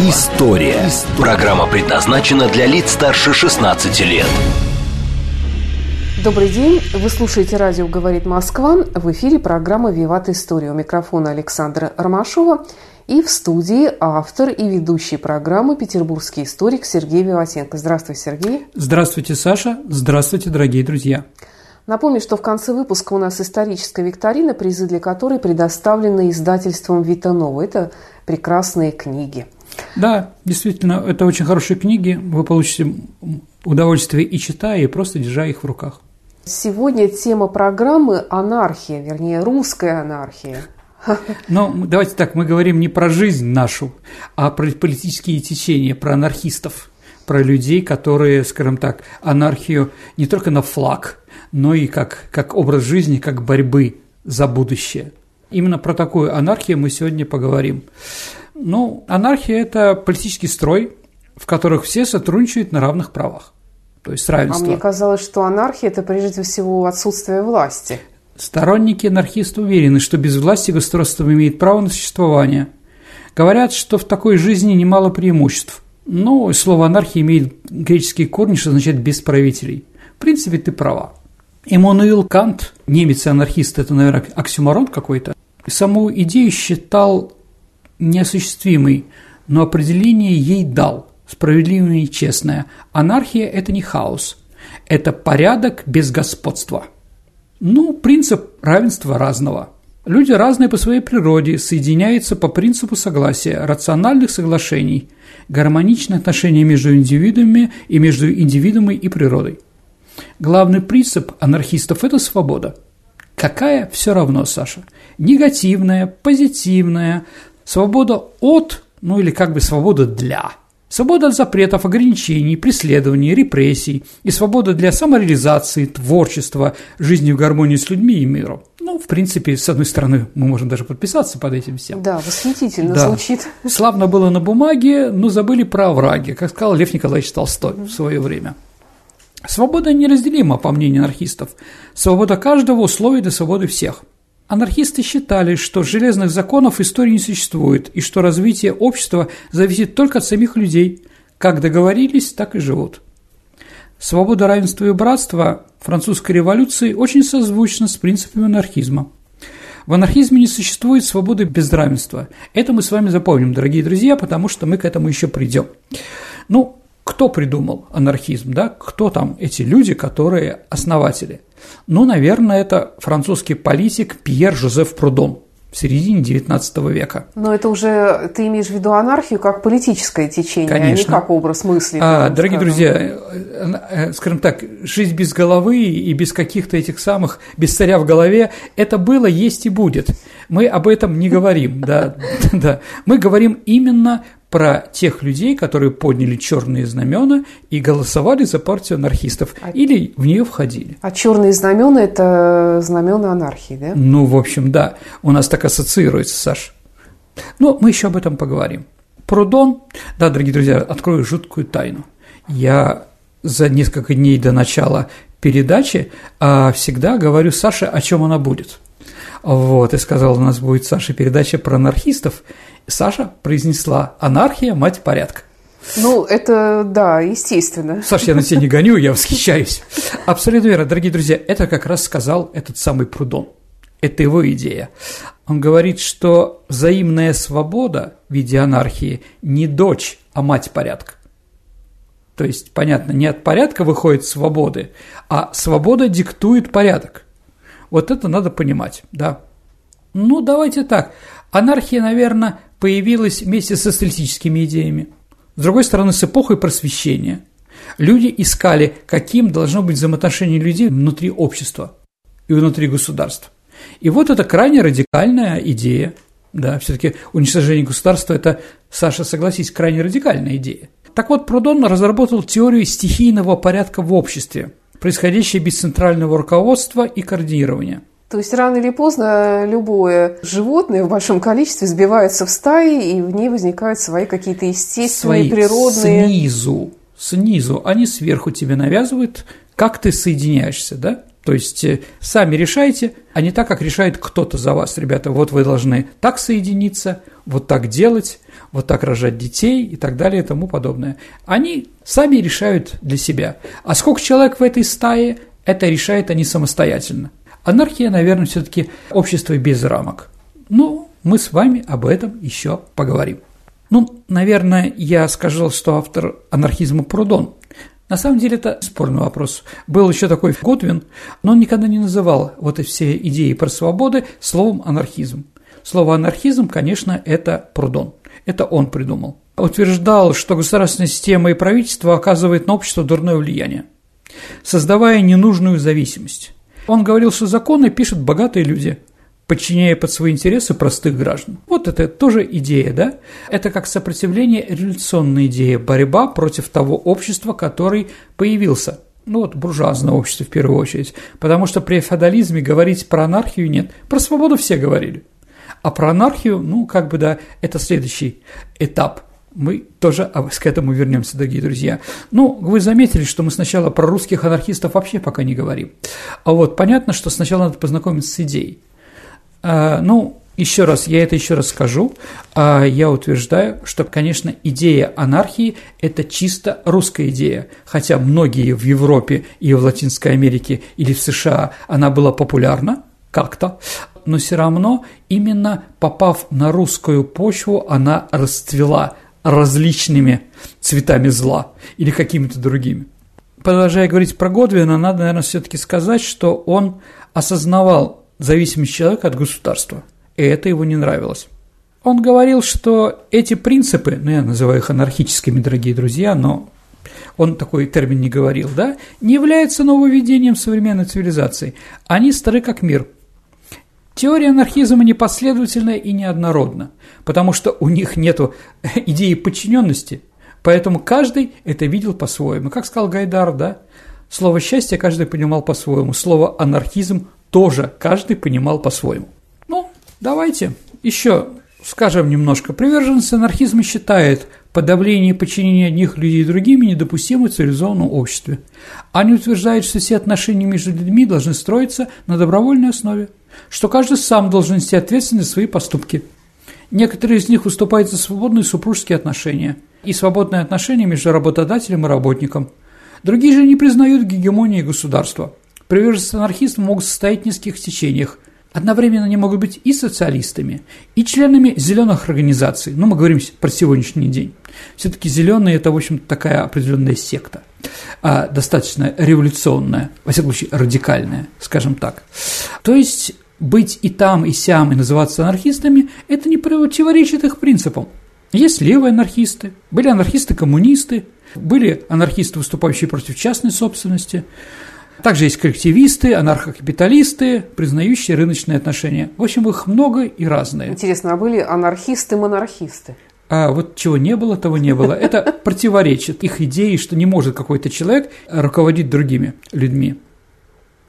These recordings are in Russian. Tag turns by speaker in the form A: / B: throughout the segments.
A: История». Программа предназначена для лиц старше 16 лет.
B: Добрый день. Вы слушаете радио «Говорит Москва». В эфире программа «Виват История». У микрофона Александра Ромашова. И в студии автор и ведущий программы петербургский историк Сергей Виватенко. Здравствуй, Сергей.
C: Здравствуйте, Саша. Здравствуйте, дорогие друзья.
B: Напомню, что в конце выпуска у нас историческая викторина, призы для которой предоставлены издательством «Витанова». Это прекрасные книги.
C: Да, действительно, это очень хорошие книги. Вы получите удовольствие и читая, и просто держа их в руках.
B: Сегодня тема программы – анархия, вернее, русская анархия.
C: Ну, давайте так, мы говорим не про жизнь нашу, а про политические течения, про анархистов, про людей, которые, скажем так, анархию не только на флаг, но и как, как образ жизни, как борьбы за будущее. Именно про такую анархию мы сегодня поговорим. Ну, анархия – это политический строй, в которых все сотрудничают на равных правах. То есть равенство.
B: А мне казалось, что анархия – это прежде всего отсутствие власти.
C: Сторонники анархиста уверены, что без власти государство имеет право на существование. Говорят, что в такой жизни немало преимуществ. Но слово «анархия» имеет греческие корни, что означает «без правителей». В принципе, ты права. Эммануил Кант, немец и анархист, это, наверное, оксюморон какой-то, саму идею считал неосуществимой, но определение ей дал – справедливое и честное. Анархия – это не хаос, это порядок без господства – ну, принцип равенства разного. Люди разные по своей природе, соединяются по принципу согласия, рациональных соглашений, гармоничных отношений между индивидуумами и между индивидуумом и природой. Главный принцип анархистов – это свобода. Какая? Все равно, Саша. Негативная, позитивная, свобода от, ну или как бы свобода для – Свобода от запретов, ограничений, преследований, репрессий и свобода для самореализации, творчества, жизни в гармонии с людьми и миром. Ну, в принципе, с одной стороны, мы можем даже подписаться под этим всем.
B: Да, восхитительно да. звучит.
C: Славно было на бумаге, но забыли про овраги, как сказал Лев Николаевич Толстой в свое время. Свобода неразделима, по мнению анархистов. Свобода каждого условия для свободы всех – Анархисты считали, что железных законов истории не существует, и что развитие общества зависит только от самих людей. Как договорились, так и живут. Свобода, равенство и братство французской революции очень созвучно с принципами анархизма. В анархизме не существует свободы без равенства. Это мы с вами запомним, дорогие друзья, потому что мы к этому еще придем. Ну, кто придумал анархизм, да? Кто там эти люди, которые основатели? Ну, наверное, это французский политик Пьер Жозеф Прудон в середине XIX века.
B: Но это уже ты имеешь в виду анархию как политическое течение,
C: Конечно.
B: а не как образ мысли.
C: А, дорогие скажем. друзья, э, э, скажем так, жизнь без головы и без каких-то этих самых, без царя в голове, это было, есть и будет. Мы об этом не говорим, да, да. Мы говорим именно про тех людей, которые подняли черные знамена и голосовали за партию анархистов а... или в нее входили.
B: А черные знамена – это знамена анархии, да?
C: Ну, в общем, да. У нас так ассоциируется, Саш. Но мы еще об этом поговорим. Прудон, да, дорогие друзья, открою жуткую тайну. Я за несколько дней до начала передачи а, всегда говорю Саше, о чем она будет. Вот, и сказал, у нас будет, Саша, передача про анархистов. Саша произнесла «Анархия – мать порядка».
B: Ну, это, да, естественно.
C: Саша, я на тебя не гоню, я восхищаюсь. Абсолютно верно. Дорогие друзья, это как раз сказал этот самый Прудон. Это его идея. Он говорит, что взаимная свобода в виде анархии не дочь, а мать порядка. То есть, понятно, не от порядка выходит свободы, а свобода диктует порядок. Вот это надо понимать, да. Ну, давайте так. Анархия, наверное, появилась вместе с социалистическими идеями. С другой стороны, с эпохой просвещения. Люди искали, каким должно быть взаимоотношение людей внутри общества и внутри государства. И вот это крайне радикальная идея. Да, все-таки уничтожение государства – это, Саша, согласись, крайне радикальная идея. Так вот, Прудон разработал теорию стихийного порядка в обществе, происходящей без центрального руководства и координирования –
B: то есть рано или поздно любое животное в большом количестве сбивается в стаи, и в ней возникают свои какие-то естественные,
C: свои
B: природные...
C: снизу, снизу, они сверху тебе навязывают, как ты соединяешься, да? То есть э, сами решайте, а не так, как решает кто-то за вас, ребята. Вот вы должны так соединиться, вот так делать, вот так рожать детей и так далее и тому подобное. Они сами решают для себя. А сколько человек в этой стае, это решают они самостоятельно. Анархия, наверное, все-таки общество без рамок. Ну, мы с вами об этом еще поговорим. Ну, наверное, я сказал, что автор анархизма Прудон. На самом деле это спорный вопрос. Был еще такой Готвин, но он никогда не называл вот эти все идеи про свободы словом анархизм. Слово анархизм, конечно, это Прудон. Это он придумал. Утверждал, что государственная система и правительство оказывает на общество дурное влияние, создавая ненужную зависимость. Он говорил, что законы пишут богатые люди, подчиняя под свои интересы простых граждан. Вот это тоже идея, да? Это как сопротивление революционной идее, борьба против того общества, который появился. Ну вот буржуазное общество в первую очередь. Потому что при феодализме говорить про анархию нет. Про свободу все говорили. А про анархию, ну, как бы, да, это следующий этап – мы тоже к этому вернемся, дорогие друзья. Ну, вы заметили, что мы сначала про русских анархистов вообще пока не говорим. А вот понятно, что сначала надо познакомиться с идеей. А, ну, еще раз, я это еще раз скажу. А, я утверждаю, что, конечно, идея анархии – это чисто русская идея. Хотя многие в Европе и в Латинской Америке или в США она была популярна как-то, но все равно именно попав на русскую почву, она расцвела – различными цветами зла или какими-то другими. Продолжая говорить про Годвина, надо, наверное, все-таки сказать, что он осознавал зависимость человека от государства, и это его не нравилось. Он говорил, что эти принципы, ну я называю их анархическими, дорогие друзья, но он такой термин не говорил, да, не являются нововведением современной цивилизации. Они стары как мир – Теория анархизма непоследовательна и неоднородна, потому что у них нет идеи подчиненности, поэтому каждый это видел по-своему. Как сказал Гайдар, да, слово «счастье» каждый понимал по-своему, слово «анархизм» тоже каждый понимал по-своему. Ну, давайте еще скажем немножко. Приверженцы анархизма считают подавление и подчинение одних людей другими недопустимым в цивилизованном обществе. Они утверждают, что все отношения между людьми должны строиться на добровольной основе – что каждый сам должен нести ответственность за свои поступки. Некоторые из них выступают за свободные супружеские отношения и свободные отношения между работодателем и работником. Другие же не признают гегемонии государства. Приверженцы анархистов могут состоять в нескольких течениях. Одновременно они могут быть и социалистами, и членами зеленых организаций. Ну, мы говорим про сегодняшний день. Все-таки зеленые – это, в общем такая определенная секта – а, достаточно революционная, во всяком случае радикальная, скажем так. То есть быть и там, и сям, и называться анархистами – это не противоречит их принципам. Есть левые анархисты, были анархисты-коммунисты, были анархисты, выступающие против частной собственности, также есть коллективисты, анархокапиталисты, признающие рыночные отношения. В общем, их много и разные.
B: Интересно, а были анархисты-монархисты?
C: А вот чего не было, того не было. Это противоречит их идее, что не может какой-то человек руководить другими людьми.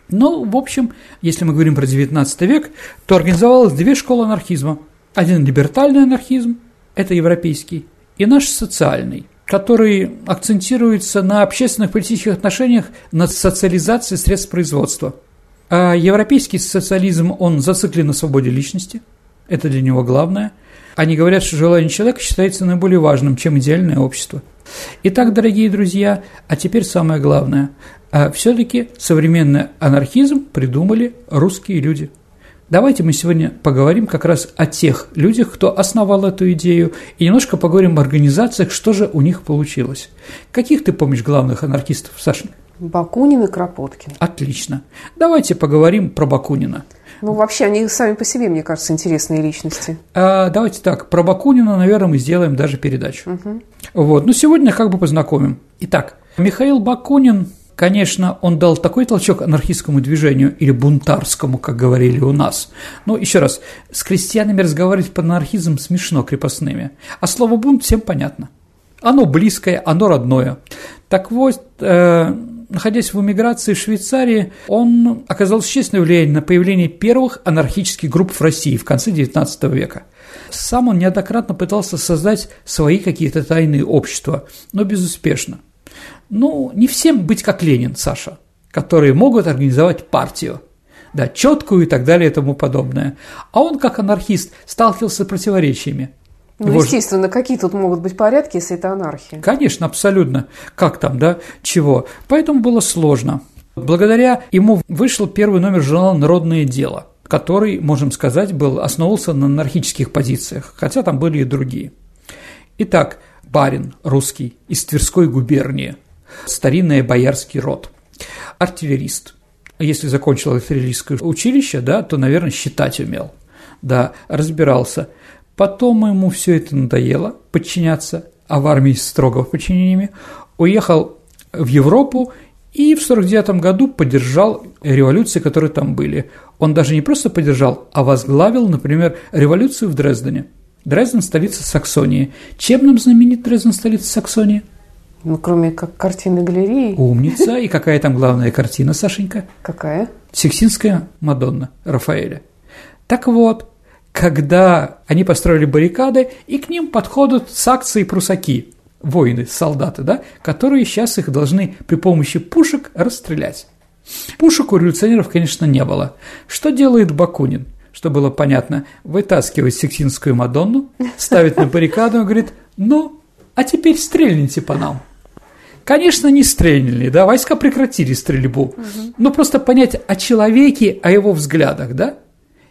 C: Но, в общем, если мы говорим про XIX век, то организовалось две школы анархизма. Один либертальный анархизм, это европейский, и наш социальный, который акцентируется на общественных политических отношениях, на социализации средств производства. А европейский социализм, он зациклен на свободе личности, это для него главное – они говорят, что желание человека считается наиболее важным, чем идеальное общество. Итак, дорогие друзья, а теперь самое главное. А все-таки современный анархизм придумали русские люди. Давайте мы сегодня поговорим как раз о тех людях, кто основал эту идею, и немножко поговорим об организациях, что же у них получилось. Каких ты помнишь главных анархистов, Саша?
B: Бакунин и Кропоткин.
C: Отлично. Давайте поговорим про Бакунина.
B: Ну, вообще, они сами по себе, мне кажется, интересные личности.
C: А, давайте так, про Бакунина, наверное, мы сделаем даже передачу. Угу. Вот, ну, сегодня как бы познакомим. Итак, Михаил Бакунин Конечно, он дал такой толчок анархистскому движению или бунтарскому, как говорили у нас. Но еще раз, с крестьянами разговаривать по анархизм смешно крепостными, а слово бунт всем понятно. Оно близкое, оно родное. Так вот, э, находясь в эмиграции в Швейцарии, он оказал существенное влияние на появление первых анархических групп в России в конце XIX века. Сам он неоднократно пытался создать свои какие-то тайные общества, но безуспешно. Ну, не всем быть как Ленин, Саша, которые могут организовать партию, да, четкую и так далее и тому подобное. А он, как анархист, сталкивался с противоречиями.
B: Ну, Его естественно, какие тут могут быть порядки, если это анархия?
C: Конечно, абсолютно. Как там, да, чего? Поэтому было сложно. Благодаря ему вышел первый номер журнала «Народное дело», который, можем сказать, был основывался на анархических позициях, хотя там были и другие. Итак, барин русский из Тверской губернии, старинный боярский род, артиллерист. Если закончил артиллерийское училище, да, то, наверное, считать умел, да, разбирался. Потом ему все это надоело подчиняться, а в армии строго подчинениями, уехал в Европу и в 1949 году поддержал революции, которые там были. Он даже не просто поддержал, а возглавил, например, революцию в Дрездене. Дрезден – столица Саксонии. Чем нам знаменит Дрезден – столица Саксонии?
B: Ну, кроме как картины галереи.
C: Умница. И какая там главная картина, Сашенька?
B: Какая?
C: Сикстинская Мадонна Рафаэля. Так вот, когда они построили баррикады, и к ним подходят с акции прусаки, воины, солдаты, да, которые сейчас их должны при помощи пушек расстрелять. Пушек у революционеров, конечно, не было. Что делает Бакунин? Что было понятно, вытаскивает сексинскую Мадонну, ставит на баррикаду и говорит, ну, а теперь стрельните по нам. Конечно, не стрельнули, да, войска прекратили стрельбу. Угу. Но просто понять о человеке, о его взглядах, да.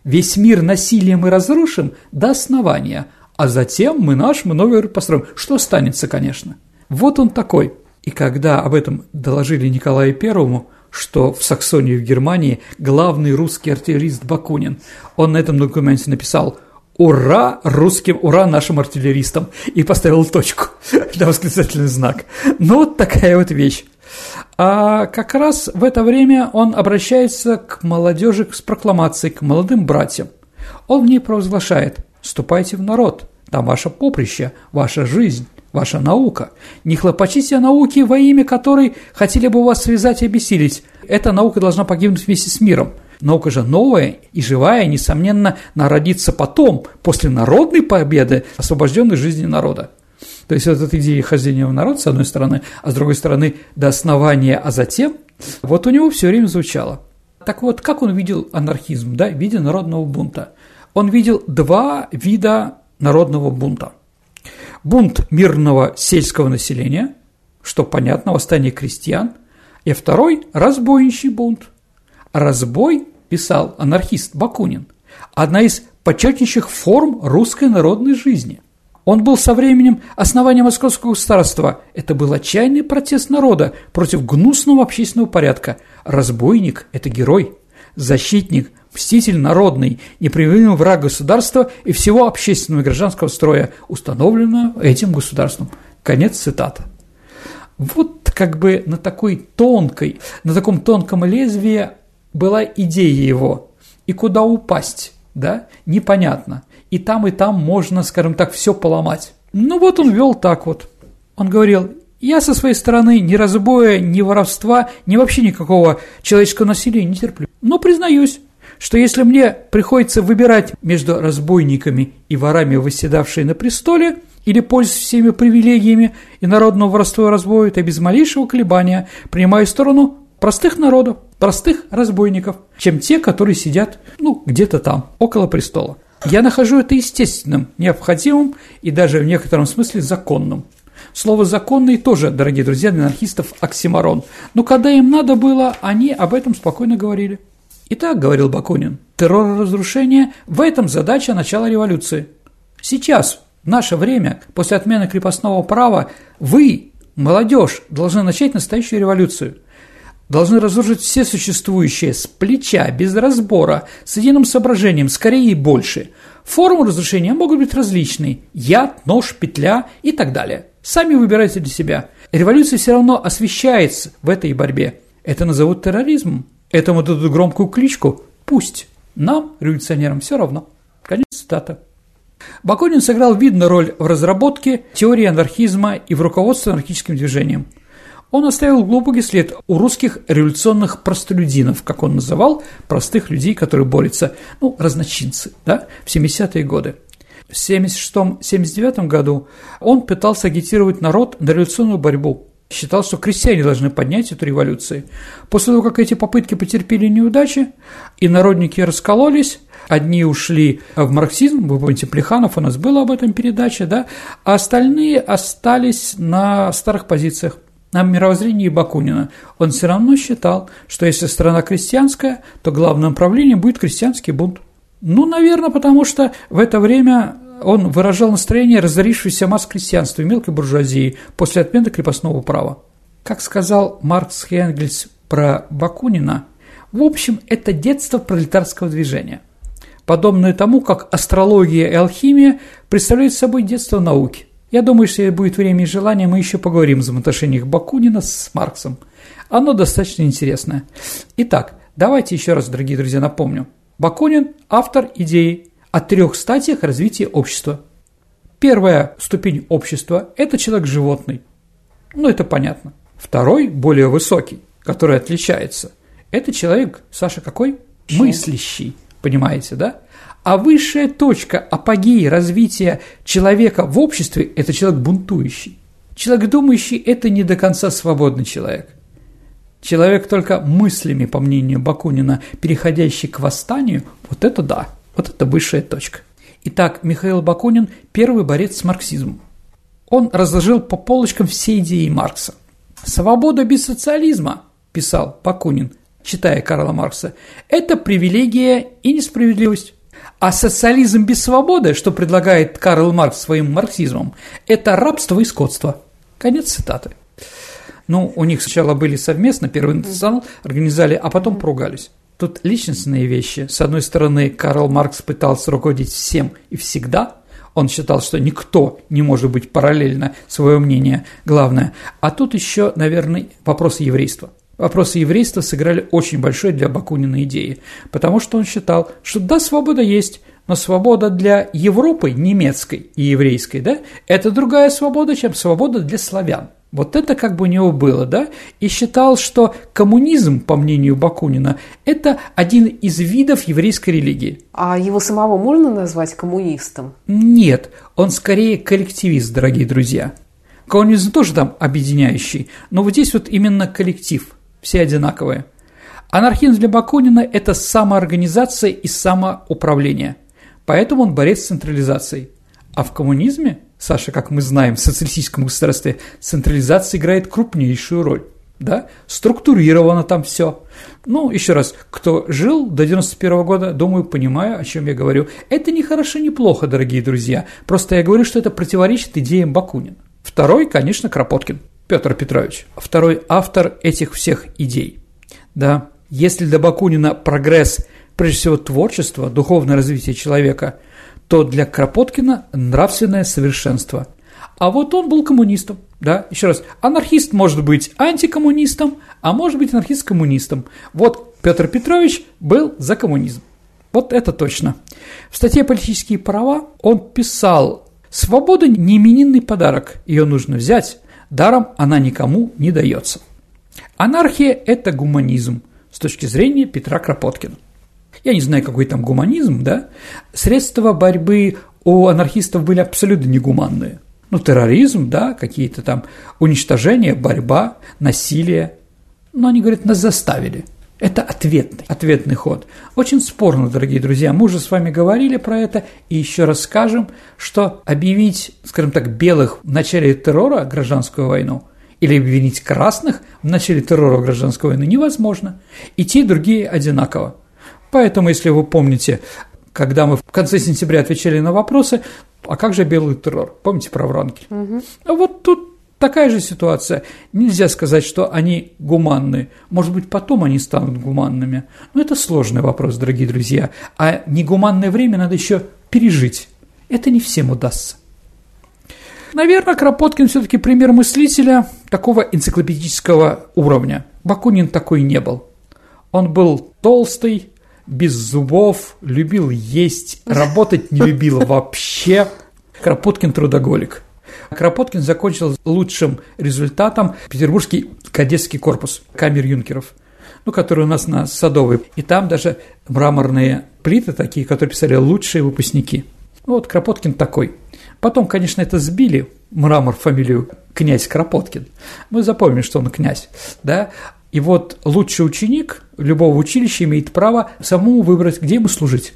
C: Весь мир насилием мы разрушим до основания, а затем мы наш, новый построим. Что останется, конечно. Вот он такой. И когда об этом доложили Николаю Первому, что в Саксонии, в Германии, главный русский артиллерист Бакунин, он на этом документе написал «Ура русским, ура нашим артиллеристам!» и поставил точку, да, восклицательный знак. Ну, вот такая вот вещь. А как раз в это время он обращается к молодежи с прокламацией, к молодым братьям. Он в ней провозглашает «Ступайте в народ, там ваше поприще, ваша жизнь, ваша наука. Не хлопочите о науке, во имя которой хотели бы вас связать и обессилить. Эта наука должна погибнуть вместе с миром. Наука же новая и живая, несомненно, народится потом, после народной победы, освобожденной жизни народа. То есть вот эта идея хождения в народ, с одной стороны, а с другой стороны, до основания, а затем, вот у него все время звучало. Так вот, как он видел анархизм, да, в виде народного бунта? Он видел два вида народного бунта. Бунт мирного сельского населения, что понятно, восстание крестьян, и второй – разбойничий бунт. Разбой, писал анархист Бакунин, одна из почетнейших форм русской народной жизни. Он был со временем основания Московского государства. Это был отчаянный протест народа против гнусного общественного порядка. Разбойник – это герой. Защитник – мститель народный, непримиримый враг государства и всего общественного и гражданского строя, установленного этим государством. Конец цитаты. Вот как бы на такой тонкой, на таком тонком лезвии была идея его. И куда упасть, да, непонятно и там, и там можно, скажем так, все поломать. Ну вот он вел так вот. Он говорил, я со своей стороны ни разбоя, ни воровства, ни вообще никакого человеческого насилия не терплю. Но признаюсь, что если мне приходится выбирать между разбойниками и ворами, восседавшие на престоле, или пользуясь всеми привилегиями и народного воровства и разбоя, то без малейшего колебания принимаю сторону простых народов, простых разбойников, чем те, которые сидят, ну, где-то там, около престола. Я нахожу это естественным, необходимым и даже в некотором смысле законным. Слово «законный» тоже, дорогие друзья, для анархистов оксиморон. Но когда им надо было, они об этом спокойно говорили. Итак, говорил Бакунин, террор и разрушение – в этом задача начала революции. Сейчас, в наше время, после отмены крепостного права, вы, молодежь, должны начать настоящую революцию должны разрушить все существующие с плеча, без разбора, с единым соображением, скорее и больше. Формы разрушения могут быть различные – яд, нож, петля и так далее. Сами выбирайте для себя. революция все равно освещается в этой борьбе. Это назовут терроризмом. Этому дадут громкую кличку. Пусть. Нам, революционерам, все равно. Конец цитаты. Бакунин сыграл видную роль в разработке теории анархизма и в руководстве анархическим движением. Он оставил глубокий след у русских революционных простолюдинов, как он называл, простых людей, которые борются, ну, разночинцы, да, в 70-е годы. В 1976-1979 году он пытался агитировать народ на революционную борьбу. Считал, что крестьяне должны поднять эту революцию. После того, как эти попытки потерпели неудачи, и народники раскололись, Одни ушли в марксизм, вы помните, Плеханов у нас был об этом передаче, да, а остальные остались на старых позициях на мировоззрении Бакунина. Он все равно считал, что если страна крестьянская, то главным направлением будет крестьянский бунт. Ну, наверное, потому что в это время он выражал настроение разорившейся масс крестьянства и мелкой буржуазии после отмены крепостного права. Как сказал Маркс и Энгельс про Бакунина, в общем, это детство пролетарского движения – подобное тому, как астрология и алхимия представляют собой детство науки. Я думаю, если будет время и желание, мы еще поговорим о взаимоотношениях Бакунина с Марксом. Оно достаточно интересное. Итак, давайте еще раз, дорогие друзья, напомню. Бакунин – автор идеи о трех стадиях развития общества. Первая ступень общества – это человек-животный. Ну, это понятно. Второй, более высокий, который отличается – это человек, Саша, какой? Мыслящий понимаете, да? А высшая точка апогеи развития человека в обществе – это человек бунтующий. Человек думающий – это не до конца свободный человек. Человек только мыслями, по мнению Бакунина, переходящий к восстанию – вот это да, вот это высшая точка. Итак, Михаил Бакунин – первый борец с марксизмом. Он разложил по полочкам все идеи Маркса. «Свобода без социализма», – писал Бакунин – читая Карла Маркса, это привилегия и несправедливость. А социализм без свободы, что предлагает Карл Маркс своим марксизмом, это рабство и скотство. Конец цитаты. Ну, у них сначала были совместно, первый интернационал организовали, а потом поругались. Тут личностные вещи. С одной стороны, Карл Маркс пытался руководить всем и всегда. Он считал, что никто не может быть параллельно свое мнение главное. А тут еще, наверное, вопрос еврейства – Вопросы еврейства сыграли очень большой для Бакунина идеи, потому что он считал, что да, свобода есть, но свобода для Европы, немецкой и еврейской, да, это другая свобода, чем свобода для славян. Вот это как бы у него было, да, и считал, что коммунизм, по мнению Бакунина, это один из видов еврейской религии.
B: А его самого можно назвать коммунистом?
C: Нет, он скорее коллективист, дорогие друзья. Коммунизм тоже там объединяющий, но вот здесь вот именно коллектив – все одинаковые. Анархизм для Бакунина – это самоорганизация и самоуправление. Поэтому он борец с централизацией. А в коммунизме, Саша, как мы знаем, в социалистическом государстве централизация играет крупнейшую роль. Да? Структурировано там все. Ну, еще раз, кто жил до 91 года, думаю, понимаю, о чем я говорю. Это не хорошо, не плохо, дорогие друзья. Просто я говорю, что это противоречит идеям Бакунина. Второй, конечно, Кропоткин. Петр Петрович, второй автор этих всех идей. Да, если для Бакунина прогресс, прежде всего творчество, духовное развитие человека, то для Кропоткина нравственное совершенство. А вот он был коммунистом, да, еще раз, анархист может быть антикоммунистом, а может быть анархист-коммунистом. Вот Петр Петрович был за коммунизм. Вот это точно. В статье «Политические права» он писал «Свобода – не именинный подарок, ее нужно взять, Даром она никому не дается. Анархия – это гуманизм с точки зрения Петра Кропоткина. Я не знаю, какой там гуманизм, да? Средства борьбы у анархистов были абсолютно негуманные. Ну, терроризм, да, какие-то там уничтожения, борьба, насилие. Но они говорят, нас заставили – это ответный, ответный ход. Очень спорно, дорогие друзья. Мы уже с вами говорили про это и еще раз скажем, что объявить, скажем так, белых в начале террора гражданскую войну или обвинить красных в начале террора гражданской войны невозможно. И те, и другие одинаково. Поэтому, если вы помните, когда мы в конце сентября отвечали на вопросы, а как же белый террор? Помните про Вранки? Угу. А вот тут Такая же ситуация. Нельзя сказать, что они гуманны. Может быть, потом они станут гуманными. Но это сложный вопрос, дорогие друзья. А негуманное время надо еще пережить. Это не всем удастся. Наверное, Кропоткин все-таки пример мыслителя такого энциклопедического уровня. Бакунин такой не был. Он был толстый, без зубов, любил есть, работать не любил вообще. Кропоткин трудоголик. Кропоткин закончил лучшим результатом Петербургский кадетский корпус камер юнкеров, ну, который у нас на Садовой. И там даже мраморные плиты такие, которые писали лучшие выпускники. Вот Кропоткин такой. Потом, конечно, это сбили, мрамор фамилию князь Кропоткин. Мы запомним, что он князь, да. И вот лучший ученик любого училища имеет право самому выбрать, где ему служить.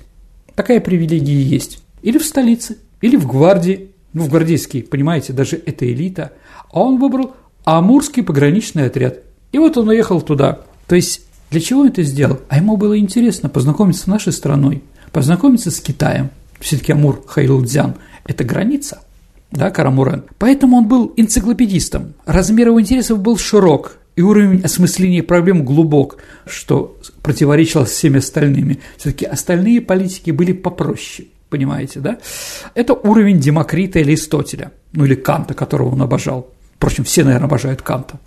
C: Такая привилегия есть. Или в столице, или в гвардии, ну, в гвардейский, понимаете, даже это элита. А он выбрал Амурский пограничный отряд. И вот он уехал туда. То есть, для чего он это сделал? А ему было интересно познакомиться с нашей страной, познакомиться с Китаем. Все-таки Амур Хайлудзян – это граница, да, Карамурен. Поэтому он был энциклопедистом. Размер его интересов был широк, и уровень осмысления проблем глубок, что противоречило всеми остальными. Все-таки остальные политики были попроще, понимаете, да? Это уровень Демокрита или Аристотеля, ну или Канта, которого он обожал. Впрочем, все, наверное, обожают Канта.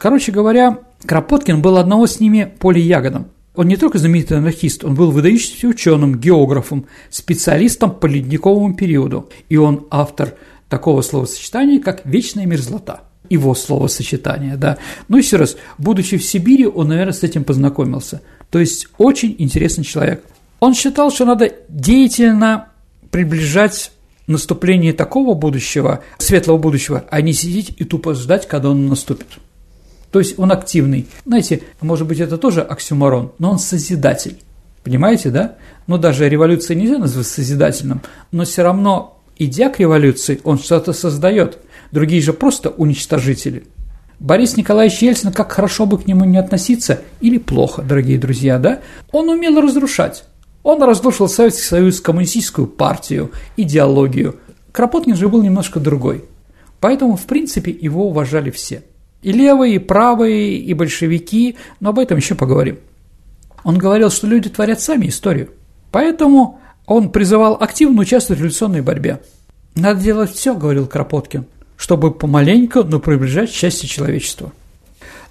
C: Короче говоря, Кропоткин был одного с ними поле ягодом. Он не только знаменитый анархист, он был выдающимся ученым, географом, специалистом по ледниковому периоду, и он автор такого словосочетания, как «вечная мерзлота» его словосочетание, да. Ну, еще раз, будучи в Сибири, он, наверное, с этим познакомился. То есть, очень интересный человек. Он считал, что надо деятельно приближать наступление такого будущего, светлого будущего, а не сидеть и тупо ждать, когда он наступит. То есть он активный. Знаете, может быть, это тоже оксюморон, но он созидатель. Понимаете, да? Но даже революция нельзя назвать созидательным, но все равно, идя к революции, он что-то создает другие же просто уничтожители. Борис Николаевич Ельцин, как хорошо бы к нему не относиться, или плохо, дорогие друзья, да, он умел разрушать. Он разрушил Советский Союз, коммунистическую партию, идеологию. Кропоткин же был немножко другой. Поэтому, в принципе, его уважали все. И левые, и правые, и большевики, но об этом еще поговорим. Он говорил, что люди творят сами историю. Поэтому он призывал активно участвовать в революционной борьбе. «Надо делать все», – говорил Кропоткин, чтобы помаленьку, но приближать счастье человечества.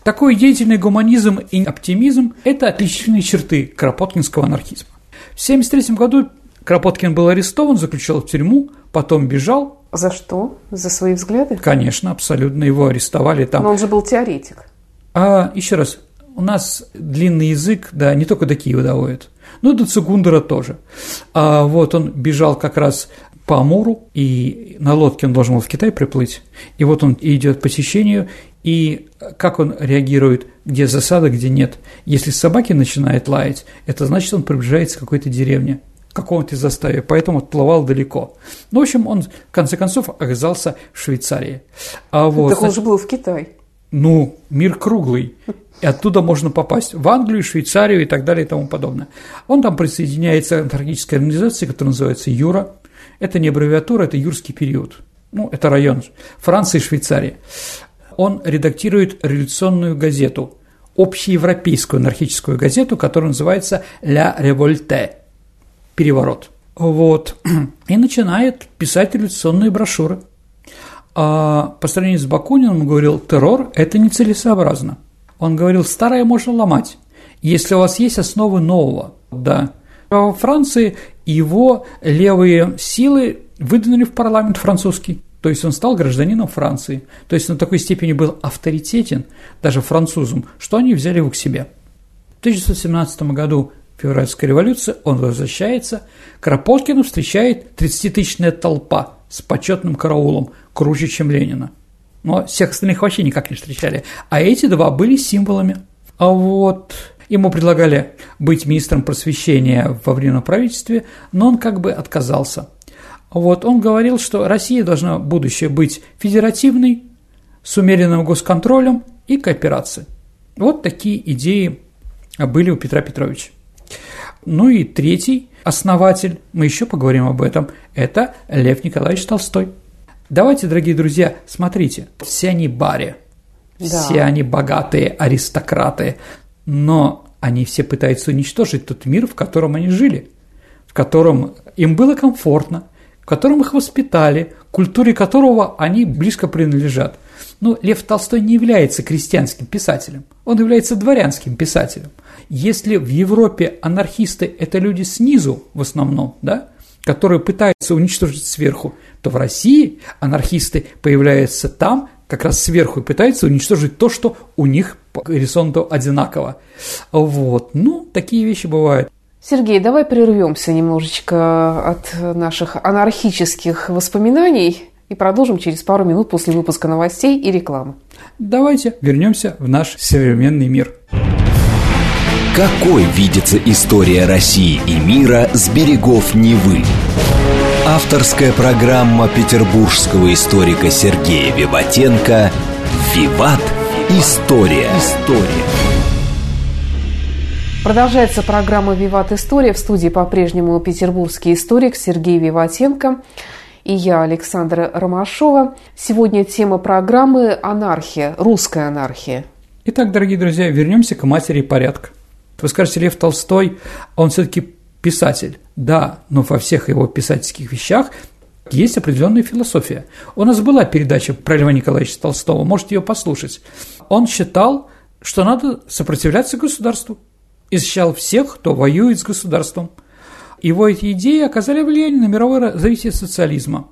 C: Такой деятельный гуманизм и оптимизм – это отличительные черты кропоткинского анархизма. В 1973 году Кропоткин был арестован, заключен в тюрьму, потом бежал.
B: За что? За свои взгляды?
C: Конечно, абсолютно. Его арестовали там.
B: Но он же был теоретик.
C: А, еще раз, у нас длинный язык, да, не только до Киева доводит, ну, до Цугундера тоже. А вот он бежал как раз по Амуру, и на лодке он должен был в Китай приплыть. И вот он идет по течению, и как он реагирует, где засада, где нет. Если собаки начинают лаять, это значит, он приближается к какой-то деревне, к какому-то заставе, поэтому отплывал далеко. Ну, в общем, он, в конце концов, оказался в Швейцарии.
B: А вот, так он же был в Китае.
C: Ну, мир круглый. И оттуда можно попасть в Англию, Швейцарию и так далее и тому подобное. Он там присоединяется к антарктической организации, которая называется Юра – это не аббревиатура, это юрский период. Ну, это район Франции и Швейцарии. Он редактирует революционную газету, общеевропейскую анархическую газету, которая называется «Ля Револьте» – «Переворот». Вот. И начинает писать революционные брошюры. А по сравнению с Бакуниным он говорил, террор – это нецелесообразно. Он говорил, старое можно ломать, если у вас есть основы нового. Да, во Франции его левые силы выдвинули в парламент французский. То есть он стал гражданином Франции. То есть до такой степени был авторитетен даже французам, что они взяли его к себе. В 1917 году февральская революция, он возвращается, Кропоткину встречает 30-тысячная толпа с почетным караулом, круче, чем Ленина. Но всех остальных вообще никак не встречали. А эти два были символами. А вот Ему предлагали быть министром просвещения во временном правительстве, но он как бы отказался. Вот он говорил, что Россия должна в будущее быть федеративной, с умеренным госконтролем и кооперацией. Вот такие идеи были у Петра Петровича. Ну и третий основатель, мы еще поговорим об этом, это Лев Николаевич Толстой. Давайте, дорогие друзья, смотрите, все они баре, да. все они богатые аристократы, но они все пытаются уничтожить тот мир, в котором они жили, в котором им было комфортно, в котором их воспитали, культуре которого они близко принадлежат. Но Лев Толстой не является крестьянским писателем, он является дворянским писателем. Если в Европе анархисты – это люди снизу в основном, да, которые пытаются уничтожить сверху, то в России анархисты появляются там, как раз сверху, и пытаются уничтожить то, что у них по горизонту одинаково. Вот. Ну, такие вещи бывают.
B: Сергей, давай прервемся немножечко от наших анархических воспоминаний и продолжим через пару минут после выпуска новостей и рекламы.
C: Давайте вернемся в наш современный мир.
A: Какой видится история России и мира с берегов Невы? Авторская программа петербургского историка Сергея Виватенко «Виват. История». История.
B: Продолжается программа «Виват История». В студии по-прежнему петербургский историк Сергей Виватенко и я, Александра Ромашова. Сегодня тема программы «Анархия», русская анархия.
C: Итак, дорогие друзья, вернемся к матери порядка. Вы скажете, Лев Толстой, он все-таки писатель. Да, но во всех его писательских вещах есть определенная философия. У нас была передача про Льва Николаевича Толстого, можете ее послушать. Он считал, что надо сопротивляться государству и защищал всех, кто воюет с государством. Его эти идеи оказали влияние на мировое развитие социализма.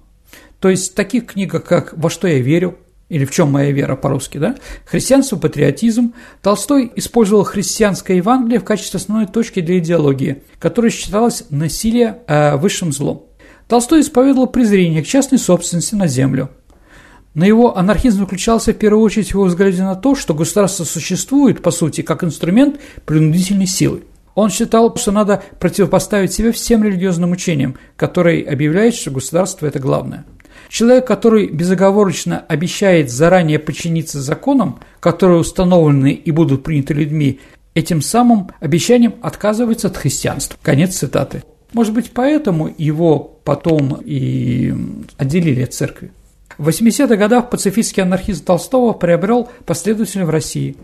C: То есть таких книгах, как «Во что я верю», или «В чем моя вера» по-русски, да, «Христианство, патриотизм», Толстой использовал христианское Евангелие в качестве основной точки для идеологии, которая считалась насилие э, высшим злом. Толстой исповедовал презрение к частной собственности на землю – но его анархизм заключался в первую очередь в его взгляде на то, что государство существует, по сути, как инструмент принудительной силы. Он считал, что надо противопоставить себя всем религиозным учениям, которые объявляют, что государство – это главное. Человек, который безоговорочно обещает заранее подчиниться законам, которые установлены и будут приняты людьми, этим самым обещанием отказывается от христианства. Конец цитаты. Может быть, поэтому его потом и отделили от церкви. В 80-х годах пацифистский анархизм Толстого приобрел последователей в России.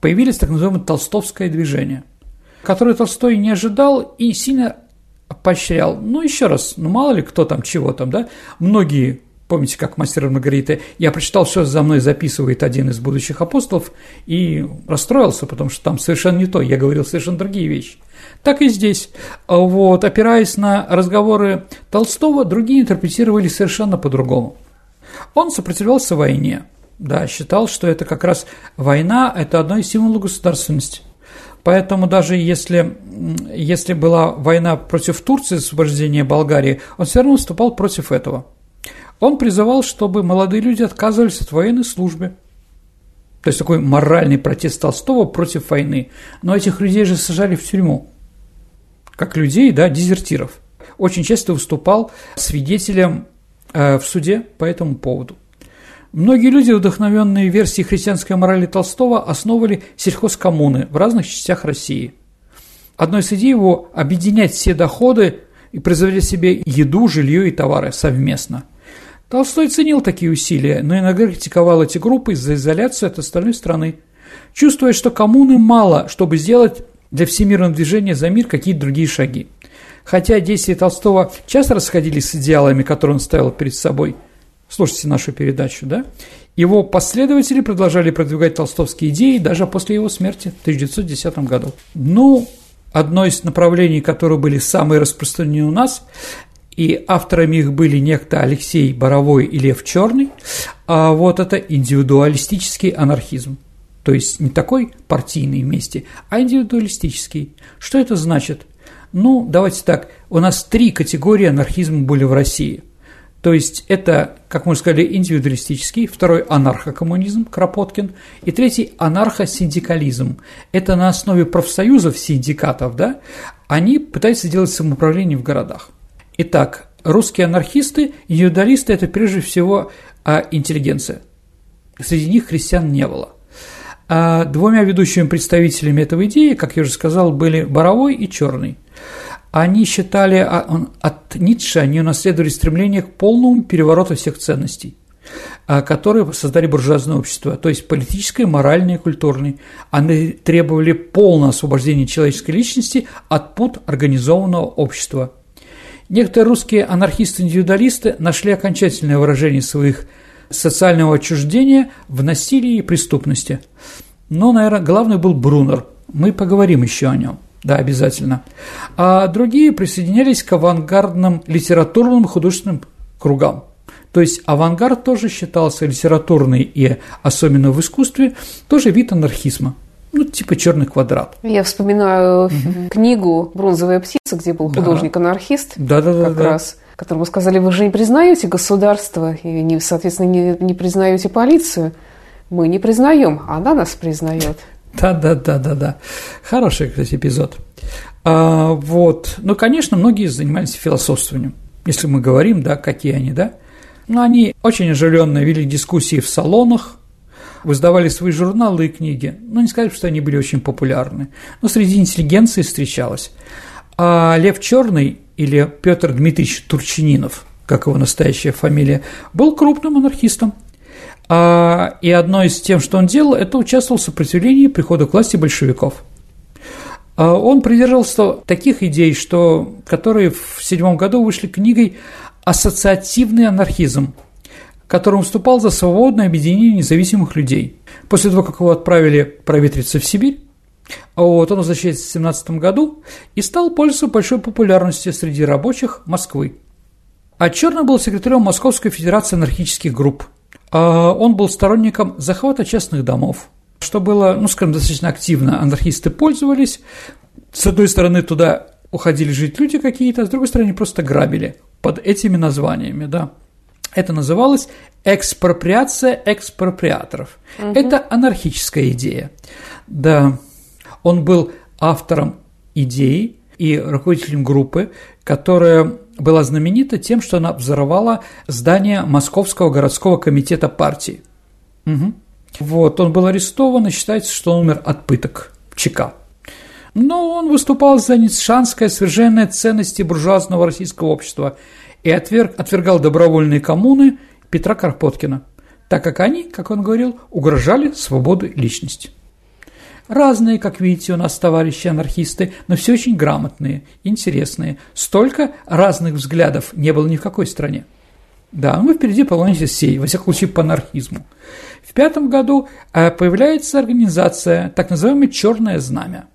C: Появились так называемое толстовское движение, которое Толстой не ожидал и сильно поощрял. Ну, еще раз, ну, мало ли кто там, чего там, да? Многие Помните, как мастер Маргарита, я прочитал, все за мной записывает один из будущих апостолов и расстроился, потому что там совершенно не то, я говорил совершенно другие вещи. Так и здесь. Вот, опираясь на разговоры Толстого, другие интерпретировали совершенно по-другому. Он сопротивлялся войне. Да, считал, что это как раз война – это одно из символов государственности. Поэтому даже если, если была война против Турции, освобождение Болгарии, он все равно выступал против этого. Он призывал, чтобы молодые люди отказывались от военной службы. То есть такой моральный протест Толстого против войны. Но этих людей же сажали в тюрьму. Как людей, да, дезертиров. Очень часто выступал свидетелем в суде по этому поводу. Многие люди, вдохновленные версией христианской морали Толстого, основывали сельхозкоммуны в разных частях России. Одной из идей его – объединять все доходы и производить себе еду, жилье и товары совместно. Толстой ценил такие усилия, но иногда критиковал эти группы из-за изоляции от остальной страны, чувствуя, что коммуны мало, чтобы сделать для всемирного движения за мир какие-то другие шаги. Хотя действия Толстого часто расходились с идеалами, которые он ставил перед собой. Слушайте нашу передачу, да? Его последователи продолжали продвигать толстовские идеи даже после его смерти в 1910 году. Ну, одно из направлений, которые были самые распространены у нас, и авторами их были некто Алексей Боровой и Лев Черный, а вот это индивидуалистический анархизм. То есть не такой партийный вместе, а индивидуалистический. Что это значит? Ну, давайте так, у нас три категории анархизма были в России. То есть это, как мы сказали, индивидуалистический, второй – анархокоммунизм, Кропоткин, и третий – анархосиндикализм. Это на основе профсоюзов, синдикатов, да, они пытаются делать самоуправление в городах. Итак, русские анархисты, индивидуалисты – это прежде всего а, интеллигенция. Среди них христиан не было. А двумя ведущими представителями этой идеи, как я уже сказал, были Боровой и Черный. Они считали, а, от Ницше они унаследовали стремление к полному перевороту всех ценностей, а, которые создали буржуазное общество, то есть политическое, моральное и культурное. Они требовали полного освобождения человеческой личности от пут организованного общества. Некоторые русские анархисты-индивидуалисты нашли окончательное выражение своих социального отчуждения в насилии и преступности. Но, наверное, главный был Брунер. Мы поговорим еще о нем. Да, обязательно. А другие присоединялись к авангардным литературным и художественным кругам. То есть авангард тоже считался литературный и особенно в искусстве тоже вид анархизма. Ну, типа черный квадрат.
B: Я вспоминаю угу. книгу «Бронзовая птица», где был художник-анархист.
C: Да, да, да.
B: Как
C: да,
B: раз которому сказали, вы же не признаете государство и, не, соответственно, не, не признаете полицию. Мы не признаем, она нас признает.
C: Да, да, да, да, да. Хороший, кстати, эпизод. А, вот. Ну, конечно, многие занимались философствованием. Если мы говорим, да, какие они, да. Но они очень оживленно вели дискуссии в салонах, выздавали свои журналы и книги. Ну, не сказать, что они были очень популярны, но среди интеллигенции встречалось. А Лев Черный или Петр Дмитриевич Турчининов, как его настоящая фамилия, был крупным анархистом. А, и одно из тем, что он делал, это участвовал в сопротивлении прихода к власти большевиков. А он придерживался таких идей, что, которые в седьмом году вышли книгой «Ассоциативный анархизм», которым выступал за свободное объединение независимых людей. После того, как его отправили проветриться в Сибирь, вот, он возвращается в 17 году и стал пользоваться большой популярностью среди рабочих Москвы. А Черный был секретарем Московской Федерации анархических групп. А он был сторонником захвата частных домов, что было, ну, скажем, достаточно активно. Анархисты пользовались. С одной стороны, туда уходили жить люди какие-то, а с другой стороны, просто грабили под этими названиями, да. Это называлось экспроприация экспроприаторов. Угу. Это анархическая идея. Да, он был автором идеи и руководителем группы, которая была знаменита тем, что она взорвала здание Московского городского комитета партии. Угу. Вот, он был арестован, и считается, что он умер от пыток ЧК. Но он выступал за ницшанское сверженное ценности буржуазного российского общества и отверг, отвергал добровольные коммуны Петра Карпоткина, так как они, как он говорил, угрожали свободе личности. Разные, как видите, у нас товарищи анархисты, но все очень грамотные, интересные. Столько разных взглядов не было ни в какой стране. Да, мы впереди планете сей, во всяком случае, по анархизму. В пятом году э, появляется организация, так называемое «Черное знамя».